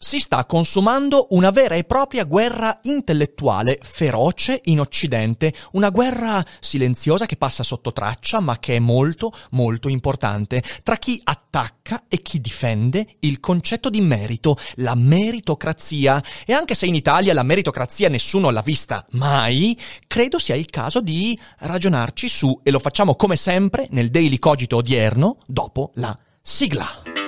Si sta consumando una vera e propria guerra intellettuale feroce in Occidente, una guerra silenziosa che passa sotto traccia ma che è molto molto importante tra chi attacca e chi difende il concetto di merito, la meritocrazia e anche se in Italia la meritocrazia nessuno l'ha vista mai, credo sia il caso di ragionarci su e lo facciamo come sempre nel Daily Cogito odierno dopo la sigla.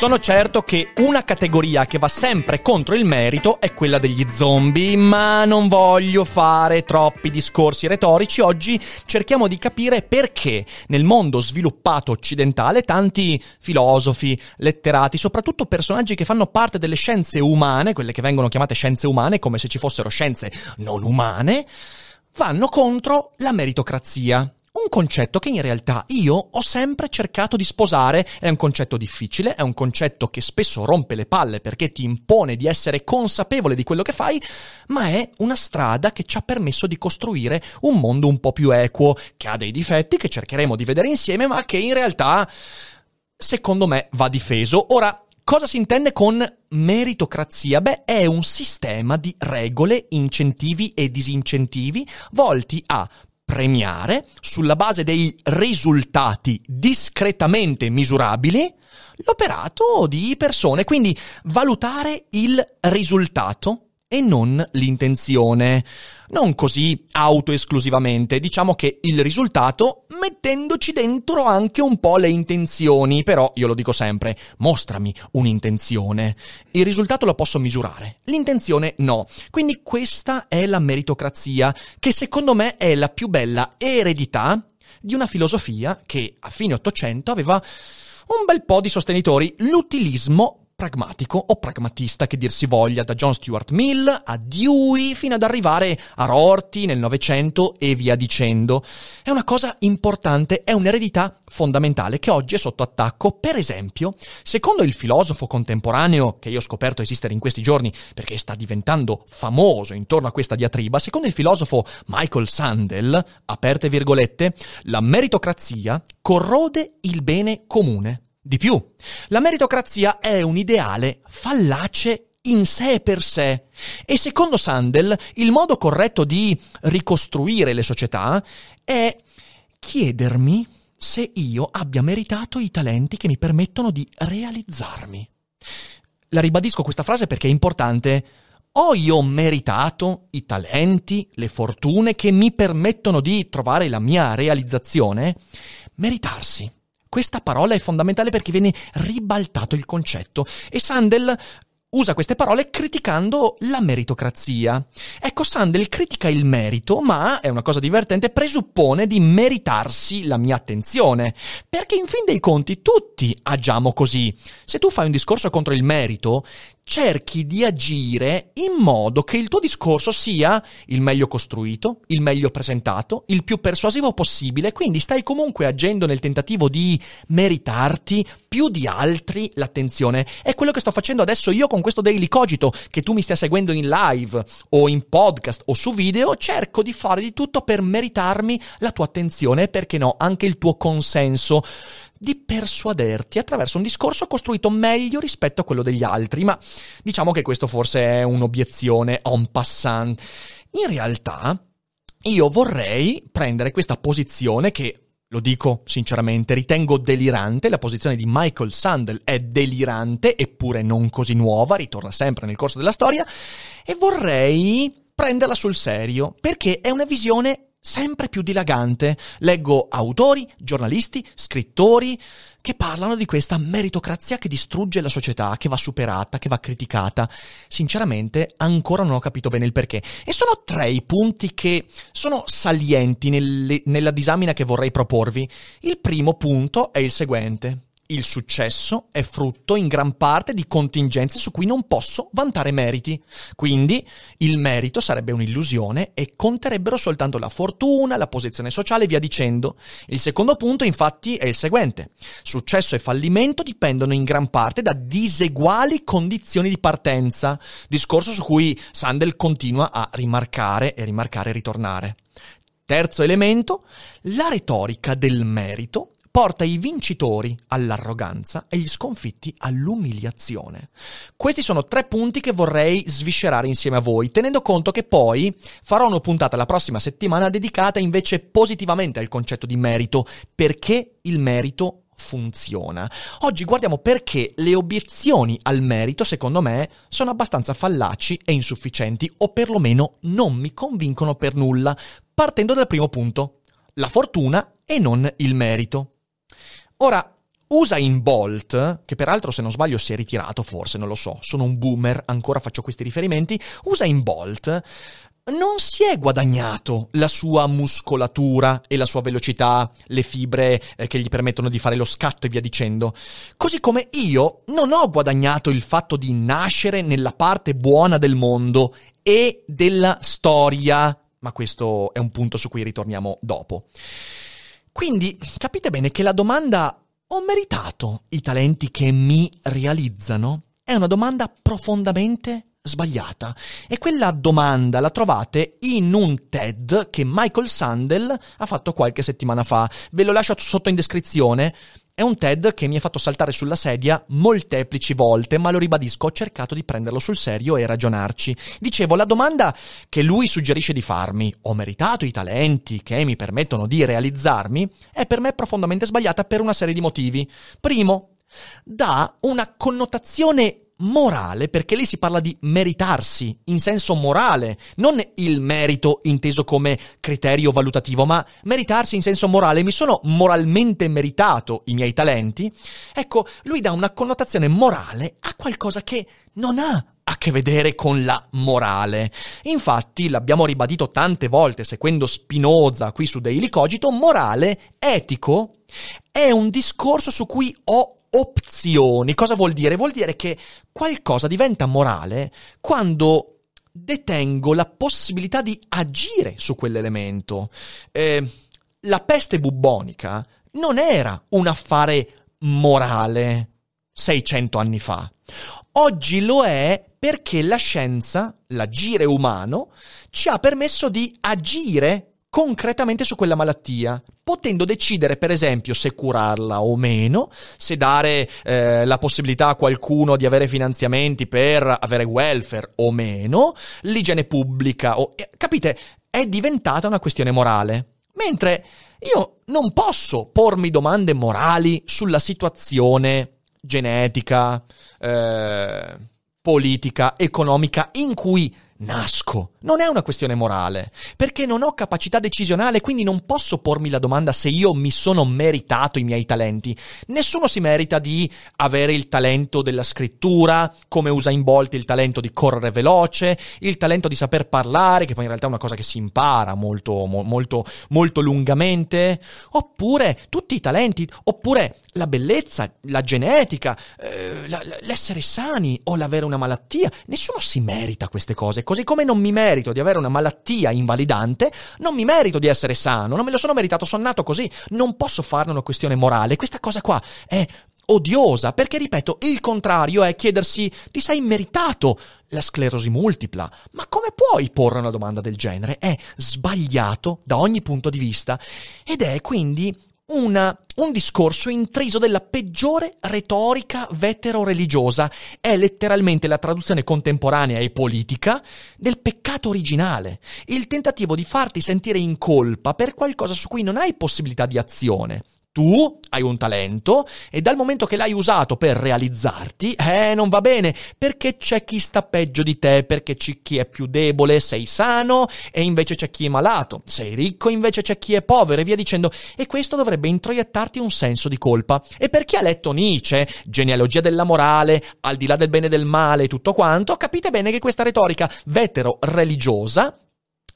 Sono certo che una categoria che va sempre contro il merito è quella degli zombie, ma non voglio fare troppi discorsi retorici. Oggi cerchiamo di capire perché nel mondo sviluppato occidentale tanti filosofi, letterati, soprattutto personaggi che fanno parte delle scienze umane, quelle che vengono chiamate scienze umane come se ci fossero scienze non umane, vanno contro la meritocrazia. Un concetto che in realtà io ho sempre cercato di sposare, è un concetto difficile, è un concetto che spesso rompe le palle perché ti impone di essere consapevole di quello che fai, ma è una strada che ci ha permesso di costruire un mondo un po' più equo, che ha dei difetti che cercheremo di vedere insieme, ma che in realtà, secondo me, va difeso. Ora, Cosa si intende con meritocrazia? Beh, è un sistema di regole, incentivi e disincentivi volti a premiare sulla base dei risultati discretamente misurabili l'operato di persone, quindi valutare il risultato e non l'intenzione. Non così autoesclusivamente, diciamo che il risultato mettendoci dentro anche un po' le intenzioni, però io lo dico sempre, mostrami un'intenzione. Il risultato lo posso misurare, l'intenzione no. Quindi questa è la meritocrazia, che secondo me è la più bella eredità di una filosofia che a fine Ottocento aveva un bel po' di sostenitori, l'utilismo pragmatico o pragmatista che dir si voglia, da John Stuart Mill a Dewey fino ad arrivare a Rorty nel Novecento e via dicendo. È una cosa importante, è un'eredità fondamentale che oggi è sotto attacco. Per esempio, secondo il filosofo contemporaneo che io ho scoperto esistere in questi giorni perché sta diventando famoso intorno a questa diatriba, secondo il filosofo Michael Sandel, aperte virgolette, la meritocrazia corrode il bene comune. Di più, la meritocrazia è un ideale fallace in sé per sé. E secondo Sandel, il modo corretto di ricostruire le società è chiedermi se io abbia meritato i talenti che mi permettono di realizzarmi. La ribadisco questa frase perché è importante. Ho io meritato i talenti, le fortune che mi permettono di trovare la mia realizzazione? Meritarsi questa parola è fondamentale perché viene ribaltato il concetto e Sandel usa queste parole criticando la meritocrazia. Ecco, Sandel critica il merito, ma, è una cosa divertente, presuppone di meritarsi la mia attenzione. Perché in fin dei conti tutti agiamo così. Se tu fai un discorso contro il merito, cerchi di agire in modo che il tuo discorso sia il meglio costruito, il meglio presentato, il più persuasivo possibile, quindi stai comunque agendo nel tentativo di meritarti più di altri l'attenzione. È quello che sto facendo adesso io con questo Daily Cogito, che tu mi stia seguendo in live o in podcast o su video, cerco di fare di tutto per meritarmi la tua attenzione e perché no, anche il tuo consenso di persuaderti attraverso un discorso costruito meglio rispetto a quello degli altri, ma diciamo che questo forse è un'obiezione en passant. In realtà, io vorrei prendere questa posizione che lo dico sinceramente, ritengo delirante, la posizione di Michael Sandel è delirante, eppure non così nuova, ritorna sempre nel corso della storia, e vorrei prenderla sul serio, perché è una visione sempre più dilagante. Leggo autori, giornalisti, scrittori che parlano di questa meritocrazia che distrugge la società, che va superata, che va criticata. Sinceramente, ancora non ho capito bene il perché. E sono tre i punti che sono salienti nelle, nella disamina che vorrei proporvi. Il primo punto è il seguente. Il successo è frutto in gran parte di contingenze su cui non posso vantare meriti. Quindi il merito sarebbe un'illusione e conterebbero soltanto la fortuna, la posizione sociale e via dicendo. Il secondo punto infatti è il seguente. Successo e fallimento dipendono in gran parte da diseguali condizioni di partenza, discorso su cui Sandel continua a rimarcare e rimarcare e ritornare. Terzo elemento, la retorica del merito porta i vincitori all'arroganza e gli sconfitti all'umiliazione. Questi sono tre punti che vorrei sviscerare insieme a voi, tenendo conto che poi farò una puntata la prossima settimana dedicata invece positivamente al concetto di merito, perché il merito funziona. Oggi guardiamo perché le obiezioni al merito, secondo me, sono abbastanza fallaci e insufficienti, o perlomeno non mi convincono per nulla, partendo dal primo punto, la fortuna e non il merito. Ora, Usain Bolt, che peraltro se non sbaglio si è ritirato, forse, non lo so, sono un boomer, ancora faccio questi riferimenti, Usain Bolt non si è guadagnato la sua muscolatura e la sua velocità, le fibre eh, che gli permettono di fare lo scatto e via dicendo. Così come io non ho guadagnato il fatto di nascere nella parte buona del mondo e della storia, ma questo è un punto su cui ritorniamo dopo. Quindi capite bene che la domanda ho meritato i talenti che mi realizzano? È una domanda profondamente sbagliata. E quella domanda la trovate in un TED che Michael Sandel ha fatto qualche settimana fa. Ve lo lascio sotto in descrizione. È un TED che mi ha fatto saltare sulla sedia molteplici volte, ma lo ribadisco, ho cercato di prenderlo sul serio e ragionarci. Dicevo, la domanda che lui suggerisce di farmi, ho meritato i talenti che mi permettono di realizzarmi, è per me profondamente sbagliata per una serie di motivi. Primo, dà una connotazione morale, perché lì si parla di meritarsi in senso morale, non il merito inteso come criterio valutativo, ma meritarsi in senso morale. Mi sono moralmente meritato i miei talenti. Ecco, lui dà una connotazione morale a qualcosa che non ha a che vedere con la morale. Infatti, l'abbiamo ribadito tante volte seguendo Spinoza qui su Daily Cogito, morale, etico, è un discorso su cui ho opzioni. Cosa vuol dire? Vuol dire che qualcosa diventa morale quando detengo la possibilità di agire su quell'elemento. Eh, la peste bubbonica non era un affare morale 600 anni fa. Oggi lo è perché la scienza, l'agire umano, ci ha permesso di agire concretamente su quella malattia, potendo decidere per esempio se curarla o meno, se dare eh, la possibilità a qualcuno di avere finanziamenti per avere welfare o meno, l'igiene pubblica o... Eh, capite? È diventata una questione morale. Mentre io non posso pormi domande morali sulla situazione genetica, eh, politica, economica in cui nasco. Non è una questione morale, perché non ho capacità decisionale, quindi non posso pormi la domanda se io mi sono meritato i miei talenti. Nessuno si merita di avere il talento della scrittura, come usa in Bolt il talento di correre veloce, il talento di saper parlare, che poi in realtà è una cosa che si impara molto, molto, molto lungamente, oppure tutti i talenti, oppure la bellezza, la genetica, eh, l'essere sani o l'avere una malattia. Nessuno si merita queste cose Così come non mi merito di avere una malattia invalidante, non mi merito di essere sano, non me lo sono meritato, sono nato così. Non posso farne una questione morale. Questa cosa qua è odiosa, perché ripeto, il contrario è chiedersi ti sei meritato la sclerosi multipla. Ma come puoi porre una domanda del genere? È sbagliato da ogni punto di vista ed è quindi una, un discorso intriso della peggiore retorica vetero-religiosa. È letteralmente la traduzione contemporanea e politica del peccato originale, il tentativo di farti sentire in colpa per qualcosa su cui non hai possibilità di azione. Tu hai un talento e dal momento che l'hai usato per realizzarti, eh, non va bene, perché c'è chi sta peggio di te, perché c'è chi è più debole, sei sano e invece c'è chi è malato, sei ricco invece c'è chi è povero e via dicendo. E questo dovrebbe introiettarti un senso di colpa. E per chi ha letto Nietzsche, genealogia della morale, al di là del bene e del male e tutto quanto, capite bene che questa retorica vetero religiosa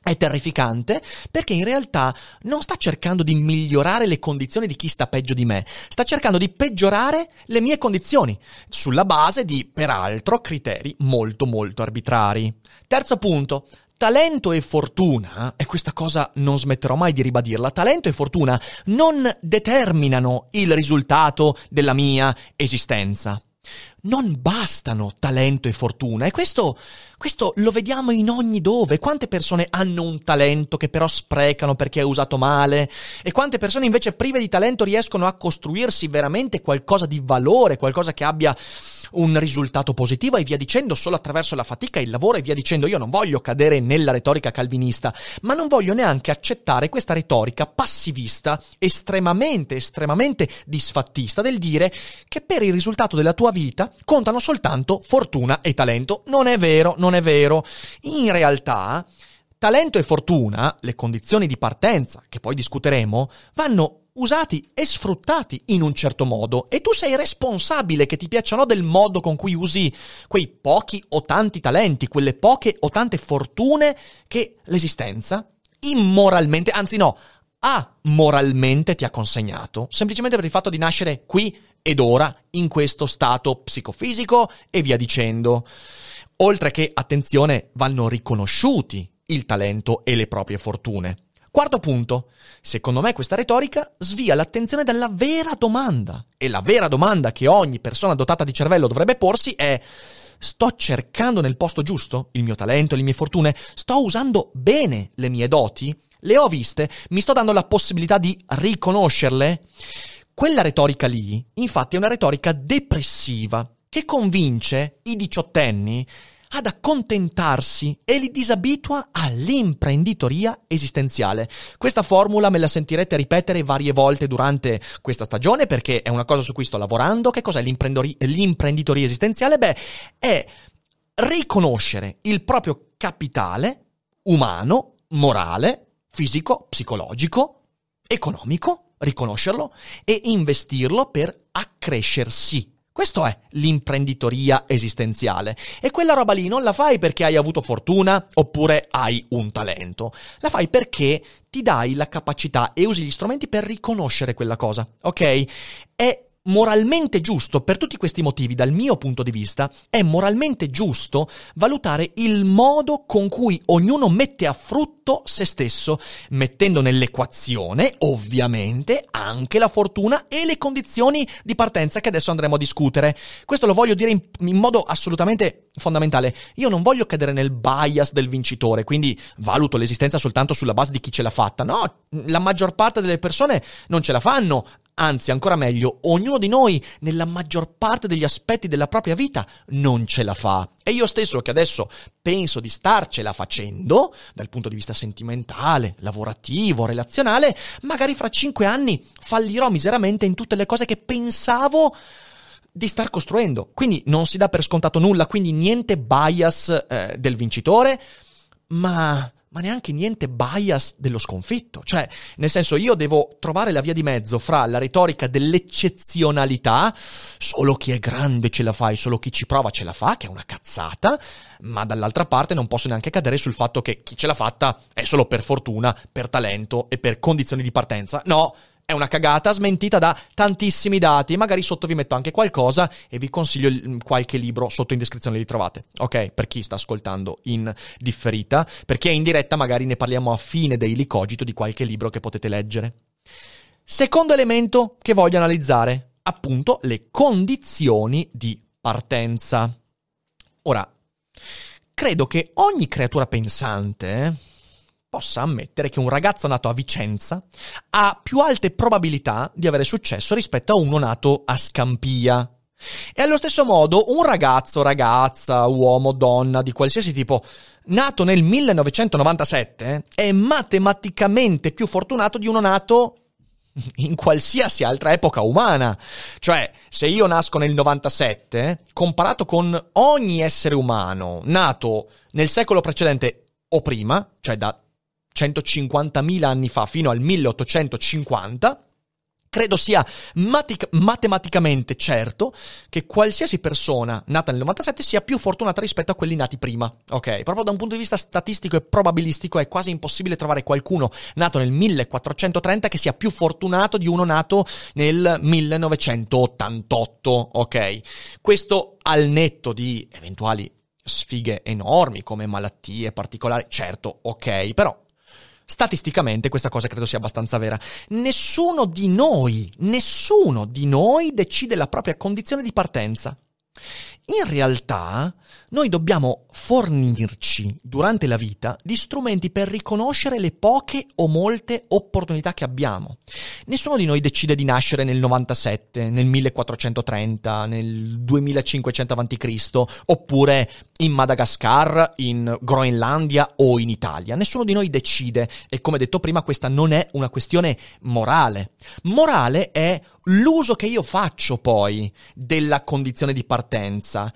è terrificante perché in realtà non sta cercando di migliorare le condizioni di chi sta peggio di me, sta cercando di peggiorare le mie condizioni, sulla base di, peraltro, criteri molto molto arbitrari. Terzo punto, talento e fortuna, e questa cosa non smetterò mai di ribadirla, talento e fortuna non determinano il risultato della mia esistenza non bastano talento e fortuna e questo, questo, lo vediamo in ogni dove. Quante persone hanno un talento che però sprecano perché è usato male e quante persone invece prive di talento riescono a costruirsi veramente qualcosa di valore, qualcosa che abbia un risultato positivo e via dicendo solo attraverso la fatica, il lavoro e via dicendo. Io non voglio cadere nella retorica calvinista, ma non voglio neanche accettare questa retorica passivista, estremamente, estremamente disfattista del dire che per il risultato della tua vita contano soltanto fortuna e talento. Non è vero, non è vero. In realtà, talento e fortuna, le condizioni di partenza, che poi discuteremo, vanno usati e sfruttati in un certo modo e tu sei responsabile che ti piacciono del modo con cui usi quei pochi o tanti talenti, quelle poche o tante fortune che l'esistenza immoralmente, anzi no, amoralmente ti ha consegnato, semplicemente per il fatto di nascere qui ed ora in questo stato psicofisico e via dicendo. Oltre che, attenzione, vanno riconosciuti il talento e le proprie fortune. Quarto punto, secondo me questa retorica svia l'attenzione dalla vera domanda. E la vera domanda che ogni persona dotata di cervello dovrebbe porsi è sto cercando nel posto giusto il mio talento, le mie fortune? Sto usando bene le mie doti? Le ho viste? Mi sto dando la possibilità di riconoscerle? Quella retorica lì, infatti, è una retorica depressiva che convince i diciottenni ad accontentarsi e li disabitua all'imprenditoria esistenziale. Questa formula me la sentirete ripetere varie volte durante questa stagione perché è una cosa su cui sto lavorando. Che cos'è l'imprenditoria esistenziale? Beh, è riconoscere il proprio capitale umano, morale, fisico, psicologico, economico riconoscerlo e investirlo per accrescersi. Questo è l'imprenditoria esistenziale. E quella roba lì non la fai perché hai avuto fortuna oppure hai un talento. La fai perché ti dai la capacità e usi gli strumenti per riconoscere quella cosa. Ok? È moralmente giusto, per tutti questi motivi, dal mio punto di vista, è moralmente giusto valutare il modo con cui ognuno mette a frutto se stesso, mettendo nell'equazione, ovviamente, anche la fortuna e le condizioni di partenza che adesso andremo a discutere. Questo lo voglio dire in, in modo assolutamente fondamentale. Io non voglio cadere nel bias del vincitore, quindi valuto l'esistenza soltanto sulla base di chi ce l'ha fatta. No, la maggior parte delle persone non ce la fanno, Anzi, ancora meglio, ognuno di noi, nella maggior parte degli aspetti della propria vita, non ce la fa. E io stesso, che adesso penso di starcela facendo, dal punto di vista sentimentale, lavorativo, relazionale, magari fra cinque anni fallirò miseramente in tutte le cose che pensavo di star costruendo. Quindi non si dà per scontato nulla, quindi niente bias eh, del vincitore, ma ma neanche niente bias dello sconfitto. Cioè, nel senso, io devo trovare la via di mezzo fra la retorica dell'eccezionalità, solo chi è grande ce la fa e solo chi ci prova ce la fa, che è una cazzata, ma dall'altra parte non posso neanche cadere sul fatto che chi ce l'ha fatta è solo per fortuna, per talento e per condizioni di partenza. No, è una cagata smentita da tantissimi dati. Magari sotto vi metto anche qualcosa e vi consiglio qualche libro sotto in descrizione li trovate. Ok? Per chi sta ascoltando in differita. Perché in diretta magari ne parliamo a fine dei Cogito di qualche libro che potete leggere. Secondo elemento che voglio analizzare, appunto, le condizioni di partenza. Ora, credo che ogni creatura pensante possa ammettere che un ragazzo nato a Vicenza ha più alte probabilità di avere successo rispetto a uno nato a Scampia. E allo stesso modo un ragazzo, ragazza, uomo, donna di qualsiasi tipo, nato nel 1997 è matematicamente più fortunato di uno nato in qualsiasi altra epoca umana. Cioè, se io nasco nel 97, comparato con ogni essere umano nato nel secolo precedente o prima, cioè da 150.000 anni fa fino al 1850, credo sia matic- matematicamente certo che qualsiasi persona nata nel 97 sia più fortunata rispetto a quelli nati prima. Ok? Proprio da un punto di vista statistico e probabilistico è quasi impossibile trovare qualcuno nato nel 1430 che sia più fortunato di uno nato nel 1988. Ok? Questo al netto di eventuali sfighe enormi come malattie particolari, certo, ok, però Statisticamente questa cosa credo sia abbastanza vera. Nessuno di noi, nessuno di noi decide la propria condizione di partenza. In realtà, noi dobbiamo fornirci durante la vita di strumenti per riconoscere le poche o molte opportunità che abbiamo. Nessuno di noi decide di nascere nel 97, nel 1430, nel 2500 a.C. oppure in Madagascar, in Groenlandia o in Italia. Nessuno di noi decide e come detto prima questa non è una questione morale. Morale è l'uso che io faccio poi della condizione di partenza.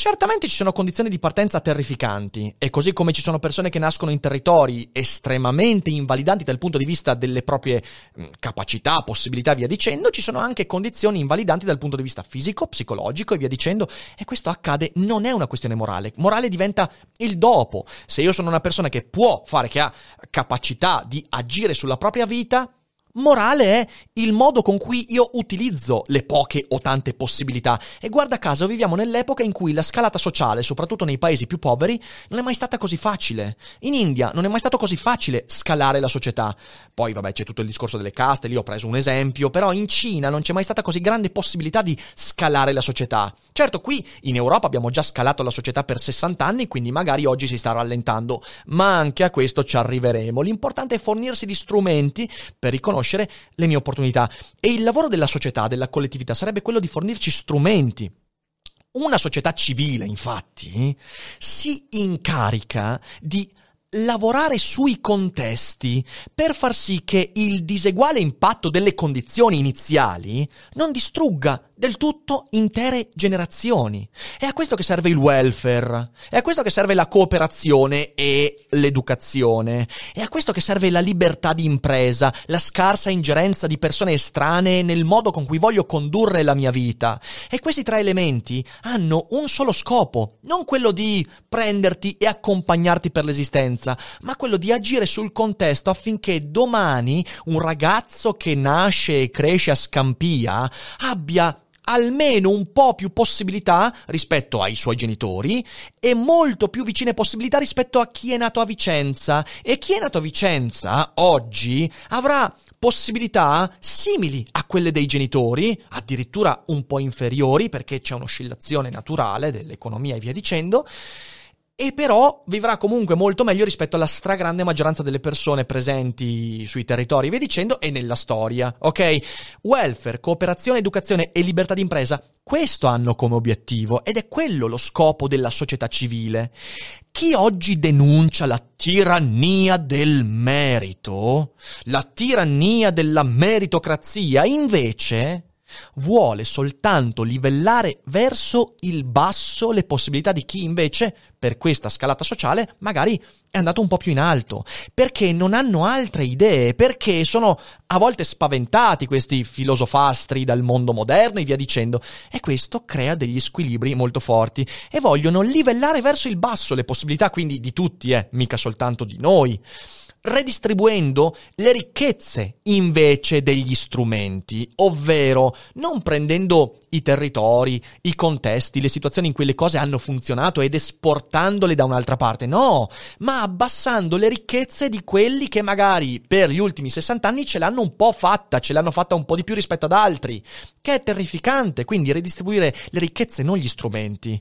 Certamente ci sono condizioni di partenza terrificanti e così come ci sono persone che nascono in territori estremamente invalidanti dal punto di vista delle proprie mm, capacità, possibilità, via dicendo, ci sono anche condizioni invalidanti dal punto di vista fisico, psicologico e via dicendo e questo accade non è una questione morale, morale diventa il dopo. Se io sono una persona che può fare, che ha capacità di agire sulla propria vita, Morale è il modo con cui io utilizzo le poche o tante possibilità. E guarda caso, viviamo nell'epoca in cui la scalata sociale, soprattutto nei paesi più poveri, non è mai stata così facile. In India non è mai stato così facile scalare la società. Poi, vabbè, c'è tutto il discorso delle caste, lì ho preso un esempio, però in Cina non c'è mai stata così grande possibilità di scalare la società. Certo, qui in Europa abbiamo già scalato la società per 60 anni, quindi magari oggi si sta rallentando, ma anche a questo ci arriveremo. L'importante è fornirsi di strumenti per riconoscere riconoscere le mie opportunità. E il lavoro della società, della collettività, sarebbe quello di fornirci strumenti. Una società civile, infatti, si incarica di lavorare sui contesti per far sì che il diseguale impatto delle condizioni iniziali non distrugga del tutto intere generazioni. È a questo che serve il welfare, è a questo che serve la cooperazione e l'educazione, è a questo che serve la libertà di impresa, la scarsa ingerenza di persone estranee nel modo con cui voglio condurre la mia vita. E questi tre elementi hanno un solo scopo, non quello di prenderti e accompagnarti per l'esistenza, ma quello di agire sul contesto affinché domani un ragazzo che nasce e cresce a Scampia abbia almeno un po' più possibilità rispetto ai suoi genitori e molto più vicine possibilità rispetto a chi è nato a Vicenza. E chi è nato a Vicenza oggi avrà possibilità simili a quelle dei genitori, addirittura un po' inferiori perché c'è un'oscillazione naturale dell'economia e via dicendo e però vivrà comunque molto meglio rispetto alla stragrande maggioranza delle persone presenti sui territori, via dicendo, e nella storia, ok? Welfare, cooperazione, educazione e libertà d'impresa, questo hanno come obiettivo ed è quello lo scopo della società civile. Chi oggi denuncia la tirannia del merito, la tirannia della meritocrazia, invece vuole soltanto livellare verso il basso le possibilità di chi invece, per questa scalata sociale, magari è andato un po' più in alto, perché non hanno altre idee, perché sono a volte spaventati questi filosofastri dal mondo moderno e via dicendo, e questo crea degli squilibri molto forti. E vogliono livellare verso il basso le possibilità quindi di tutti, eh, mica soltanto di noi redistribuendo le ricchezze invece degli strumenti, ovvero non prendendo i territori, i contesti, le situazioni in cui le cose hanno funzionato ed esportandole da un'altra parte, no, ma abbassando le ricchezze di quelli che magari per gli ultimi 60 anni ce l'hanno un po' fatta, ce l'hanno fatta un po' di più rispetto ad altri, che è terrificante, quindi redistribuire le ricchezze, non gli strumenti.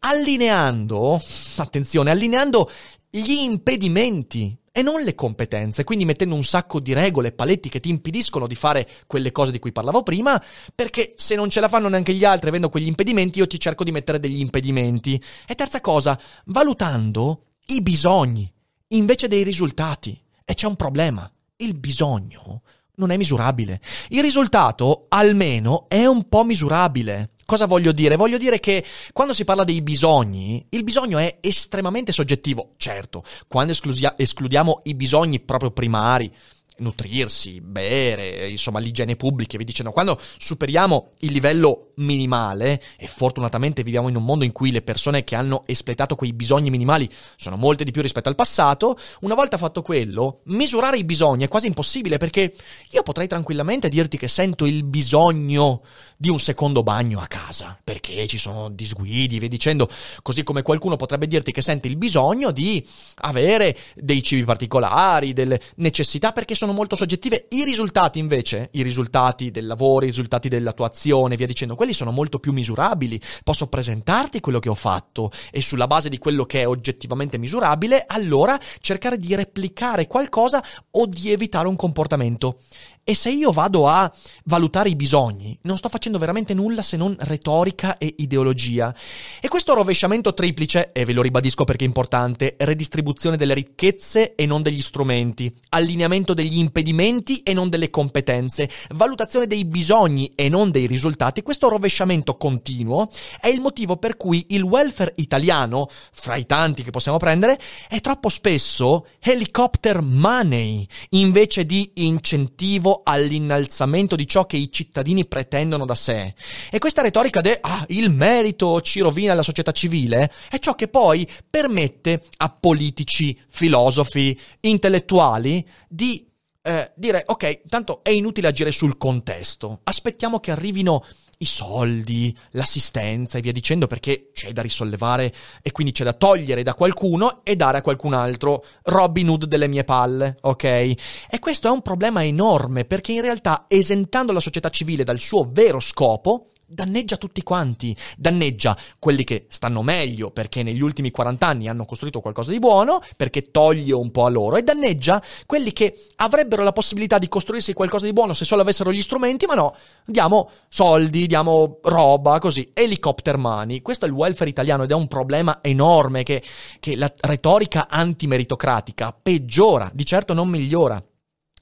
Allineando, attenzione, allineando gli impedimenti e non le competenze, quindi mettendo un sacco di regole, paletti che ti impediscono di fare quelle cose di cui parlavo prima, perché se non ce la fanno neanche gli altri avendo quegli impedimenti, io ti cerco di mettere degli impedimenti. E terza cosa, valutando i bisogni invece dei risultati. E c'è un problema. Il bisogno non è misurabile. Il risultato, almeno, è un po' misurabile. Cosa voglio dire? Voglio dire che quando si parla dei bisogni, il bisogno è estremamente soggettivo. Certo, quando esclusia- escludiamo i bisogni proprio primari, nutrirsi, bere, insomma l'igiene pubblica vi dicendo, quando superiamo il livello minimale, e fortunatamente viviamo in un mondo in cui le persone che hanno espletato quei bisogni minimali sono molte di più rispetto al passato, una volta fatto quello, misurare i bisogni è quasi impossibile perché io potrei tranquillamente dirti che sento il bisogno di un secondo bagno a casa, perché ci sono disguidi, vi dicendo, così come qualcuno potrebbe dirti che sente il bisogno di avere dei cibi particolari, delle necessità, perché sono molto soggettive. I risultati invece, i risultati del lavoro, i risultati della tua azione, via dicendo, quelli sono molto più misurabili. Posso presentarti quello che ho fatto e sulla base di quello che è oggettivamente misurabile, allora cercare di replicare qualcosa o di evitare un comportamento. E se io vado a valutare i bisogni, non sto facendo veramente nulla se non retorica e ideologia. E questo rovesciamento triplice, e ve lo ribadisco perché è importante, redistribuzione delle ricchezze e non degli strumenti, allineamento degli impedimenti e non delle competenze, valutazione dei bisogni e non dei risultati, questo rovesciamento continuo è il motivo per cui il welfare italiano, fra i tanti che possiamo prendere, è troppo spesso helicopter money invece di incentivo all'innalzamento di ciò che i cittadini pretendono da sé. E questa retorica de ah, il merito ci rovina la società civile è ciò che poi permette a politici, filosofi, intellettuali di eh, dire ok, tanto è inutile agire sul contesto, aspettiamo che arrivino i soldi, l'assistenza e via dicendo perché c'è da risollevare e quindi c'è da togliere da qualcuno e dare a qualcun altro Robin Hood delle mie palle, ok? E questo è un problema enorme perché in realtà esentando la società civile dal suo vero scopo, danneggia tutti quanti, danneggia quelli che stanno meglio perché negli ultimi 40 anni hanno costruito qualcosa di buono, perché toglie un po' a loro, e danneggia quelli che avrebbero la possibilità di costruirsi qualcosa di buono se solo avessero gli strumenti, ma no, diamo soldi, diamo roba, così, helicopter money. Questo è il welfare italiano ed è un problema enorme che, che la retorica antimeritocratica peggiora, di certo non migliora.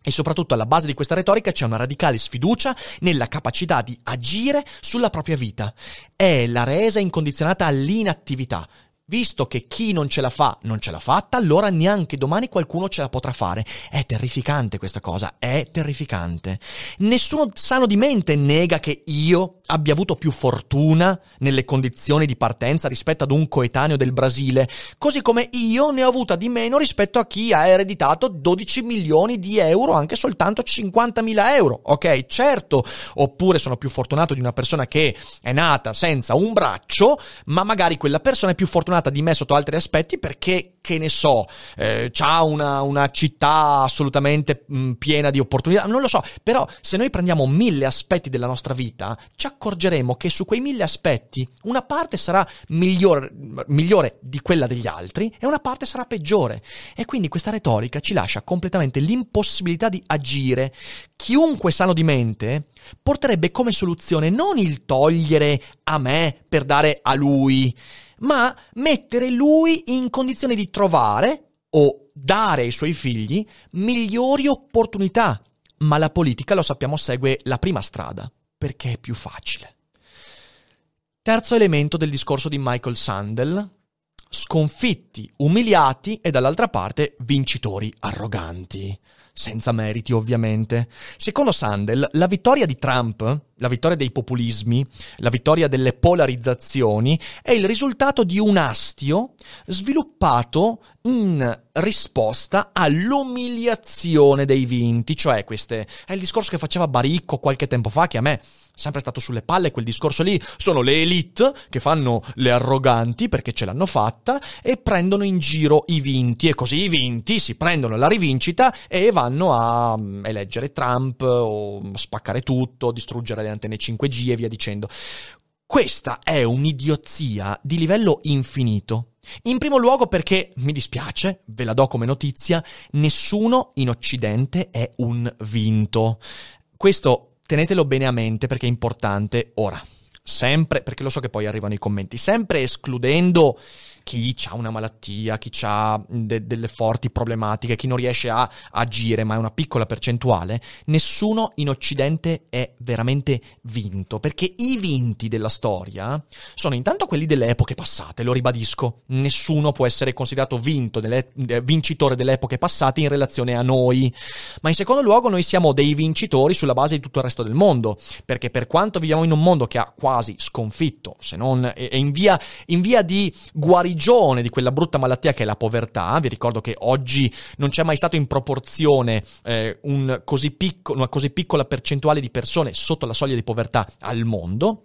E soprattutto alla base di questa retorica c'è una radicale sfiducia nella capacità di agire sulla propria vita. È la resa incondizionata all'inattività. Visto che chi non ce la fa non ce l'ha fatta, allora neanche domani qualcuno ce la potrà fare. È terrificante questa cosa, è terrificante. Nessuno sano di mente nega che io abbia avuto più fortuna nelle condizioni di partenza rispetto ad un coetaneo del Brasile, così come io ne ho avuta di meno rispetto a chi ha ereditato 12 milioni di euro, anche soltanto 50 mila euro. Ok, certo, oppure sono più fortunato di una persona che è nata senza un braccio, ma magari quella persona è più fortunata di me sotto altri aspetti perché, che ne so, eh, ha una, una, città assolutamente mh, piena di opportunità, non lo so, però se noi prendiamo mille aspetti della nostra vita, ci accorgeremo che su quei mille aspetti una parte sarà migliore, migliore di quella degli altri e una parte sarà peggiore. E quindi questa retorica ci lascia completamente l'impossibilità di agire. Chiunque sano di mente porterebbe come soluzione non il togliere a me per dare a lui, ma mettere lui in condizione di trovare o dare ai suoi figli migliori opportunità. Ma la politica, lo sappiamo, segue la prima strada perché è più facile. Terzo elemento del discorso di Michael Sandel, sconfitti, umiliati e dall'altra parte vincitori arroganti, senza meriti ovviamente. Secondo Sandel, la vittoria di Trump, la vittoria dei populismi, la vittoria delle polarizzazioni è il risultato di un astio sviluppato in risposta all'umiliazione dei vinti, cioè queste è il discorso che faceva Baricco qualche tempo fa che a me è sempre stato sulle palle quel discorso lì, sono le elite che fanno le arroganti perché ce l'hanno fatta e prendono in giro i vinti. E così i vinti si prendono la rivincita e vanno a mm, eleggere Trump o spaccare tutto, distruggere le antenne 5G e via dicendo. Questa è un'idiozia di livello infinito. In primo luogo perché, mi dispiace, ve la do come notizia, nessuno in Occidente è un vinto. Questo tenetelo bene a mente perché è importante ora. sempre, perché lo so che poi arrivano i commenti, sempre escludendo chi ha una malattia, chi ha de- delle forti problematiche, chi non riesce a agire, ma è una piccola percentuale, nessuno in Occidente è veramente vinto, perché i vinti della storia sono intanto quelli delle epoche passate, lo ribadisco, nessuno può essere considerato vinto delle, vincitore delle epoche passate in relazione a noi, ma in secondo luogo noi siamo dei vincitori sulla base di tutto il resto del mondo, perché per quanto viviamo in un mondo che ha quasi sconfitto, se non è in via, in via di guarigione, guarigione di quella brutta malattia che è la povertà. Vi ricordo che oggi non c'è mai stato in proporzione eh, un così picco, una così piccola percentuale di persone sotto la soglia di povertà al mondo.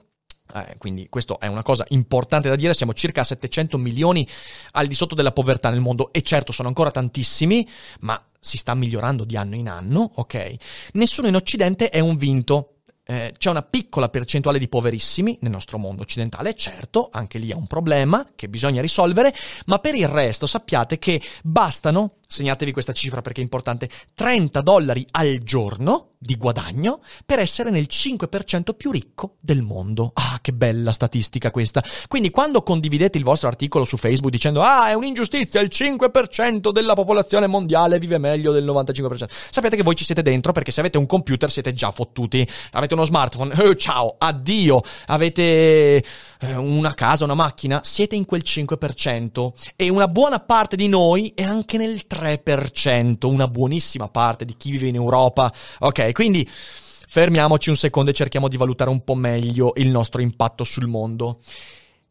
Eh, quindi questo è una cosa importante da dire, siamo circa 700 milioni al di sotto della povertà nel mondo e certo sono ancora tantissimi, ma si sta migliorando di anno in anno, ok? Nessuno in Occidente è un vinto, eh, c'è una piccola percentuale di poverissimi nel nostro mondo occidentale, certo, anche lì è un problema che bisogna risolvere, ma per il resto sappiate che bastano segnatevi questa cifra perché è importante, 30 dollari al giorno di guadagno per essere nel 5% più ricco del mondo. Ah, che bella statistica questa. Quindi quando condividete il vostro articolo su Facebook dicendo "Ah, è un'ingiustizia, il 5% della popolazione mondiale vive meglio del 95%". Sapete che voi ci siete dentro perché se avete un computer siete già fottuti. Avete uno smartphone, oh, ciao, addio. Avete eh, una casa, una macchina, siete in quel 5% e una buona parte di noi è anche nel 3 3%, una buonissima parte di chi vive in Europa. Ok, quindi fermiamoci un secondo e cerchiamo di valutare un po' meglio il nostro impatto sul mondo.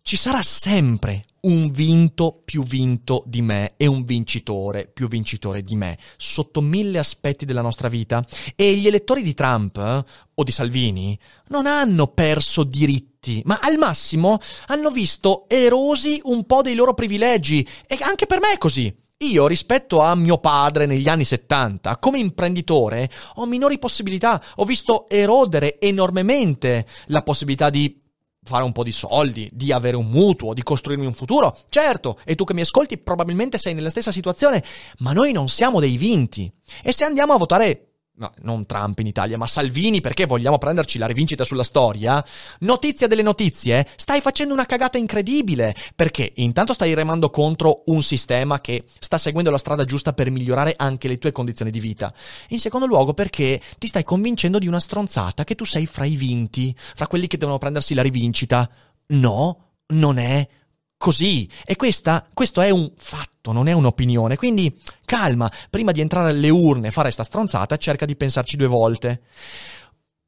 Ci sarà sempre un vinto più vinto di me e un vincitore più vincitore di me, sotto mille aspetti della nostra vita. E gli elettori di Trump eh, o di Salvini non hanno perso diritti, ma al massimo hanno visto erosi un po' dei loro privilegi. E anche per me è così. Io rispetto a mio padre negli anni 70, come imprenditore, ho minori possibilità. Ho visto erodere enormemente la possibilità di fare un po' di soldi, di avere un mutuo, di costruirmi un futuro. Certo, e tu che mi ascolti probabilmente sei nella stessa situazione, ma noi non siamo dei vinti. E se andiamo a votare no, non Trump in Italia, ma Salvini perché vogliamo prenderci la rivincita sulla storia, notizia delle notizie, stai facendo una cagata incredibile, perché intanto stai remando contro un sistema che sta seguendo la strada giusta per migliorare anche le tue condizioni di vita. In secondo luogo perché ti stai convincendo di una stronzata che tu sei fra i vinti, fra quelli che devono prendersi la rivincita. No, non è così. E questa, questo è un fatto, non è un'opinione. Quindi calma, prima di entrare alle urne e fare sta stronzata, cerca di pensarci due volte.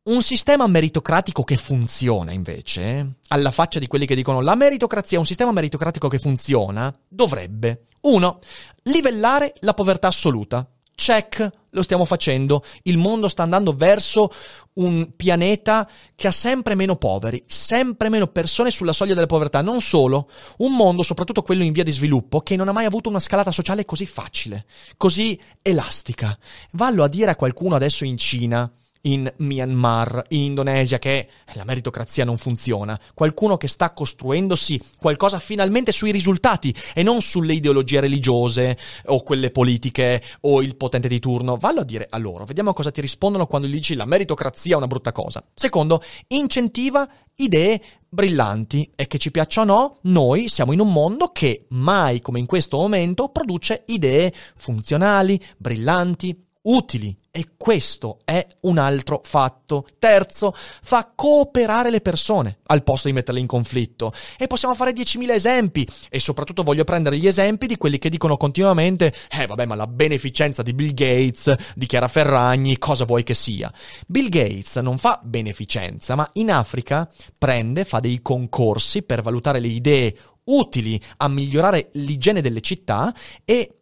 Un sistema meritocratico che funziona, invece, alla faccia di quelli che dicono la meritocrazia un sistema meritocratico che funziona, dovrebbe 1. Livellare la povertà assoluta. Check, lo stiamo facendo. Il mondo sta andando verso un pianeta che ha sempre meno poveri, sempre meno persone sulla soglia della povertà. Non solo, un mondo, soprattutto quello in via di sviluppo, che non ha mai avuto una scalata sociale così facile, così elastica. Vallo a dire a qualcuno adesso in Cina in Myanmar, in Indonesia, che la meritocrazia non funziona. Qualcuno che sta costruendosi qualcosa finalmente sui risultati e non sulle ideologie religiose o quelle politiche o il potente di turno. Vallo a dire a loro. Vediamo cosa ti rispondono quando gli dici la meritocrazia è una brutta cosa. Secondo, incentiva idee brillanti e che ci piaccia o no, noi siamo in un mondo che mai come in questo momento produce idee funzionali, brillanti, utili e questo è un altro fatto. Terzo, fa cooperare le persone al posto di metterle in conflitto. E possiamo fare 10.000 esempi. E soprattutto voglio prendere gli esempi di quelli che dicono continuamente: Eh, vabbè, ma la beneficenza di Bill Gates, di Chiara Ferragni, cosa vuoi che sia? Bill Gates non fa beneficenza, ma in Africa prende, fa dei concorsi per valutare le idee utili a migliorare l'igiene delle città e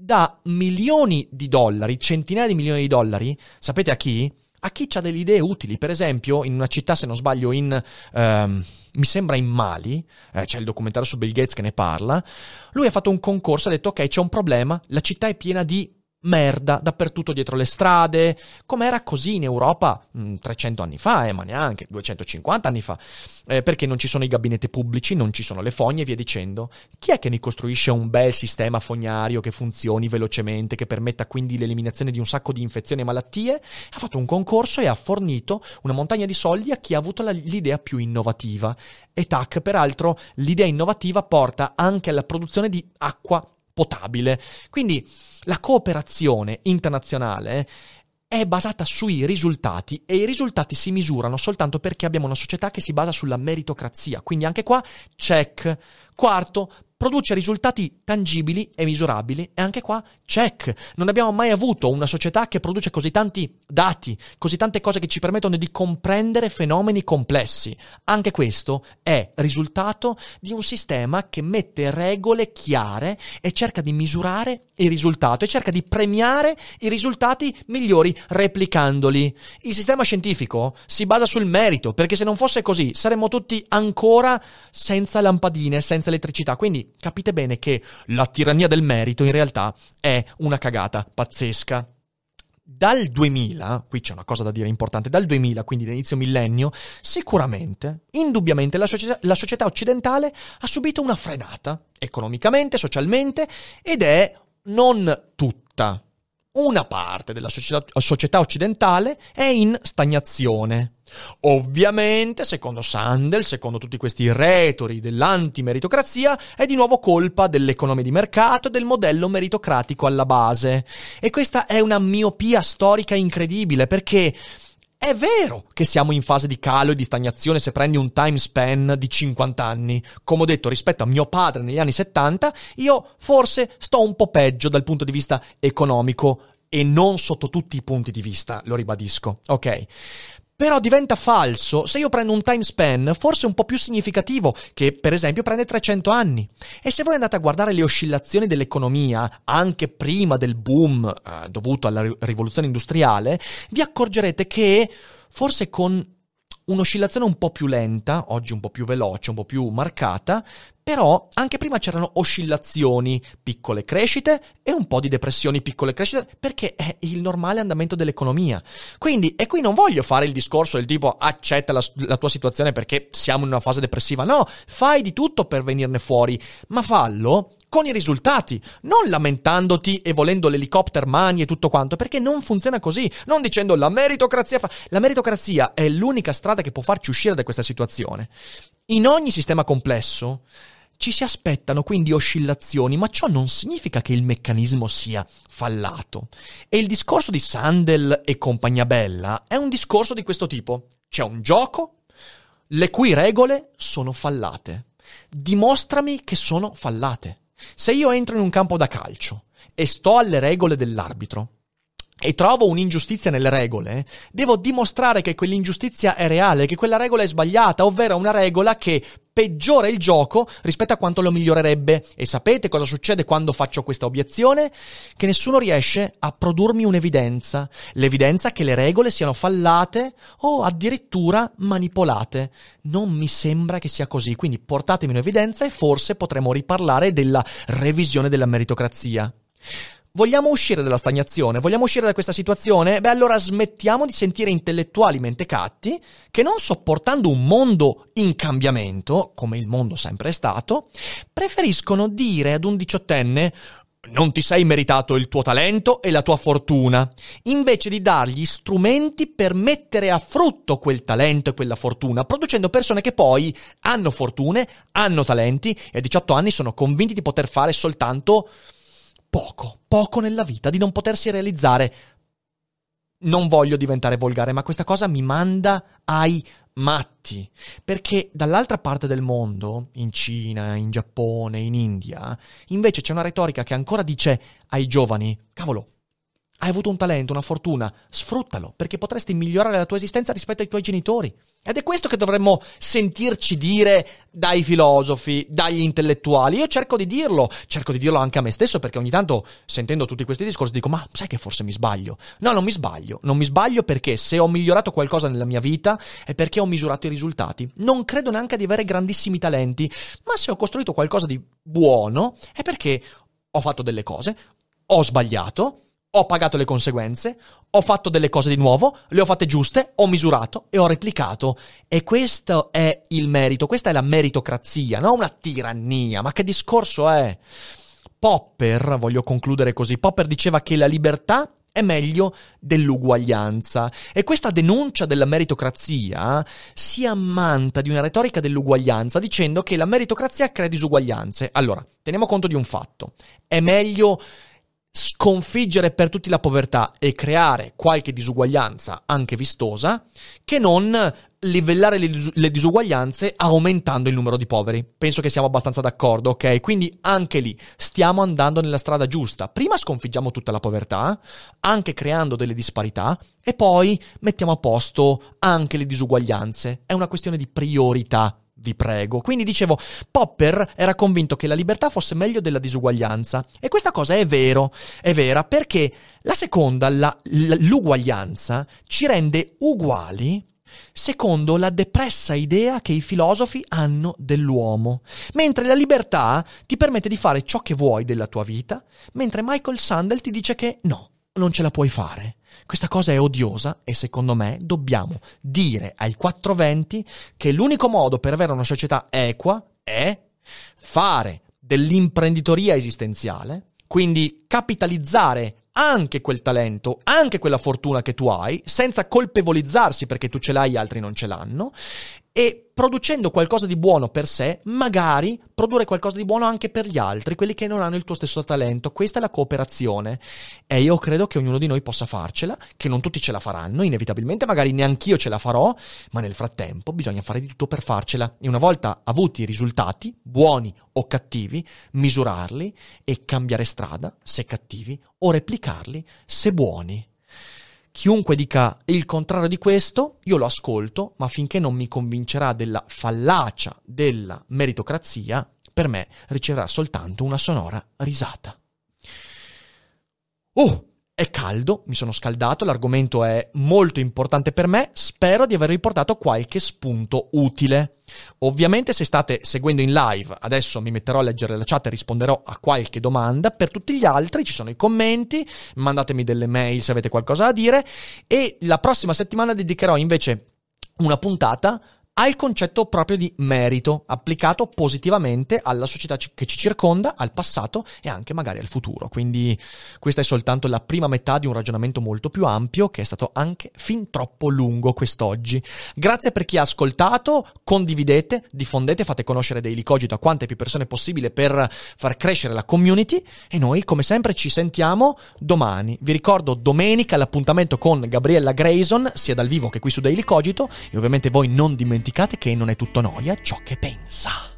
dà milioni di dollari, centinaia di milioni di dollari, sapete a chi? A chi ha delle idee utili. Per esempio, in una città, se non sbaglio, in... Um, mi sembra in Mali, eh, c'è il documentario su Bill Gates che ne parla, lui ha fatto un concorso, ha detto ok c'è un problema, la città è piena di merda dappertutto dietro le strade, come era così in Europa mh, 300 anni fa, eh, ma neanche 250 anni fa, eh, perché non ci sono i gabinetti pubblici, non ci sono le fogne e via dicendo. Chi è che ne costruisce un bel sistema fognario che funzioni velocemente, che permetta quindi l'eliminazione di un sacco di infezioni e malattie? Ha fatto un concorso e ha fornito una montagna di soldi a chi ha avuto la, l'idea più innovativa. E tac, peraltro, l'idea innovativa porta anche alla produzione di acqua potabile. Quindi la cooperazione internazionale è basata sui risultati e i risultati si misurano soltanto perché abbiamo una società che si basa sulla meritocrazia. Quindi anche qua check. Quarto, produce risultati tangibili e misurabili e anche qua check. Non abbiamo mai avuto una società che produce così tanti dati, così tante cose che ci permettono di comprendere fenomeni complessi. Anche questo è risultato di un sistema che mette regole chiare e cerca di misurare il risultato e cerca di premiare i risultati migliori replicandoli. Il sistema scientifico si basa sul merito, perché se non fosse così saremmo tutti ancora senza lampadine, senza elettricità. Quindi capite bene che la tirannia del merito in realtà è una cagata pazzesca. Dal 2000, qui c'è una cosa da dire importante, dal 2000, quindi dall'inizio millennio, sicuramente, indubbiamente la società, la società occidentale ha subito una frenata, economicamente, socialmente, ed è non tutta. Una parte della società, società occidentale è in stagnazione. Ovviamente, secondo Sandel, secondo tutti questi retori dell'antimeritocrazia, è di nuovo colpa dell'economia di mercato e del modello meritocratico alla base. E questa è una miopia storica incredibile perché è vero che siamo in fase di calo e di stagnazione se prendi un time span di 50 anni. Come ho detto, rispetto a mio padre negli anni 70, io forse sto un po' peggio dal punto di vista economico e non sotto tutti i punti di vista, lo ribadisco. Ok. Però diventa falso se io prendo un time span forse un po' più significativo, che per esempio prende 300 anni. E se voi andate a guardare le oscillazioni dell'economia, anche prima del boom eh, dovuto alla rivoluzione industriale, vi accorgerete che forse con un'oscillazione un po' più lenta, oggi un po' più veloce, un po' più marcata, però anche prima c'erano oscillazioni, piccole crescite e un po' di depressioni, piccole crescite, perché è il normale andamento dell'economia. Quindi, e qui non voglio fare il discorso del tipo accetta la, la tua situazione perché siamo in una fase depressiva, no, fai di tutto per venirne fuori, ma fallo con i risultati, non lamentandoti e volendo l'helicopter mani e tutto quanto, perché non funziona così, non dicendo la meritocrazia fa... La meritocrazia è l'unica strada che può farci uscire da questa situazione. In ogni sistema complesso ci si aspettano quindi oscillazioni, ma ciò non significa che il meccanismo sia fallato. E il discorso di Sandel e compagnia bella è un discorso di questo tipo. C'è un gioco, le cui regole sono fallate. Dimostrami che sono fallate. Se io entro in un campo da calcio e sto alle regole dell'arbitro e trovo un'ingiustizia nelle regole, devo dimostrare che quell'ingiustizia è reale, che quella regola è sbagliata, ovvero una regola che peggiora il gioco rispetto a quanto lo migliorerebbe. E sapete cosa succede quando faccio questa obiezione? Che nessuno riesce a produrmi un'evidenza, l'evidenza che le regole siano fallate o addirittura manipolate. Non mi sembra che sia così, quindi portatemi un'evidenza e forse potremo riparlare della revisione della meritocrazia. Vogliamo uscire dalla stagnazione? Vogliamo uscire da questa situazione? Beh, allora smettiamo di sentire intellettuali mentecatti che non sopportando un mondo in cambiamento, come il mondo sempre è stato, preferiscono dire ad un diciottenne non ti sei meritato il tuo talento e la tua fortuna, invece di dargli strumenti per mettere a frutto quel talento e quella fortuna, producendo persone che poi hanno fortune, hanno talenti e a 18 anni sono convinti di poter fare soltanto poco, poco nella vita, di non potersi realizzare. Non voglio diventare volgare, ma questa cosa mi manda ai matti, perché dall'altra parte del mondo, in Cina, in Giappone, in India, invece c'è una retorica che ancora dice ai giovani, cavolo, hai avuto un talento, una fortuna, sfruttalo, perché potresti migliorare la tua esistenza rispetto ai tuoi genitori. Ed è questo che dovremmo sentirci dire dai filosofi, dagli intellettuali. Io cerco di dirlo, cerco di dirlo anche a me stesso, perché ogni tanto, sentendo tutti questi discorsi, dico, ma sai che forse mi sbaglio? No, non mi sbaglio. Non mi sbaglio perché se ho migliorato qualcosa nella mia vita è perché ho misurato i risultati. Non credo neanche di avere grandissimi talenti, ma se ho costruito qualcosa di buono è perché ho fatto delle cose, ho sbagliato, ho pagato le conseguenze, ho fatto delle cose di nuovo, le ho fatte giuste, ho misurato e ho replicato. E questo è il merito, questa è la meritocrazia, non una tirannia. Ma che discorso è? Popper, voglio concludere così, Popper diceva che la libertà è meglio dell'uguaglianza. E questa denuncia della meritocrazia si ammanta di una retorica dell'uguaglianza dicendo che la meritocrazia crea disuguaglianze. Allora, teniamo conto di un fatto. È meglio sconfiggere per tutti la povertà e creare qualche disuguaglianza anche vistosa che non livellare le, dis- le, disuguaglianze aumentando il numero di poveri. Penso che siamo abbastanza d'accordo, ok? Quindi anche lì stiamo andando nella strada giusta. Prima sconfiggiamo tutta la povertà, anche creando delle disparità, e poi mettiamo a posto anche le disuguaglianze. È una questione di priorità. Vi prego. Quindi dicevo, Popper era convinto che la libertà fosse meglio della disuguaglianza. E questa cosa è vero, è vera, perché la seconda, la, l'uguaglianza, ci rende uguali secondo la depressa idea che i filosofi hanno dell'uomo, mentre la libertà ti permette di fare ciò che vuoi della tua vita, mentre Michael Sandel ti dice che no, non ce la puoi fare. Questa cosa è odiosa e secondo me dobbiamo dire ai 420 che l'unico modo per avere una società equa è fare dell'imprenditoria esistenziale, quindi capitalizzare anche quel talento, anche quella fortuna che tu hai, senza colpevolizzarsi perché tu ce l'hai e altri non ce l'hanno, e producendo qualcosa di buono per sé, magari produrre qualcosa di buono anche per gli altri, quelli che non hanno il tuo stesso talento. Questa è la cooperazione e io credo che ognuno di noi possa farcela, che non tutti ce la faranno, inevitabilmente, magari neanch'io ce la farò, ma nel frattempo bisogna fare di tutto per farcela. E una volta avuti i risultati, buoni o cattivi, misurarli e cambiare strada, se cattivi, o replicarli, se buoni. Chiunque dica il contrario di questo, io lo ascolto, ma finché non mi convincerà della fallacia della meritocrazia, per me riceverà soltanto una sonora risata. Oh, è caldo, mi sono scaldato, l'argomento è molto importante per me, spero di aver riportato qualche spunto utile. Ovviamente se state seguendo in live, adesso mi metterò a leggere la chat e risponderò a qualche domanda, per tutti gli altri ci sono i commenti, mandatemi delle mail se avete qualcosa da dire e la prossima settimana dedicherò invece una puntata al concetto proprio di merito, applicato positivamente alla società che ci circonda, al passato e anche magari al futuro. Quindi questa è soltanto la prima metà di un ragionamento molto più ampio che è stato anche fin troppo lungo quest'oggi. Grazie per chi ha ascoltato, condividete, diffondete, fate conoscere Daily Cogito a quante più persone possibile per far crescere la community e noi come sempre ci sentiamo domani. Vi ricordo domenica l'appuntamento con Gabriella Grayson, sia dal vivo che qui su Daily Cogito e ovviamente voi non dimenticate dimenticate che non è tutto noia ciò che pensa.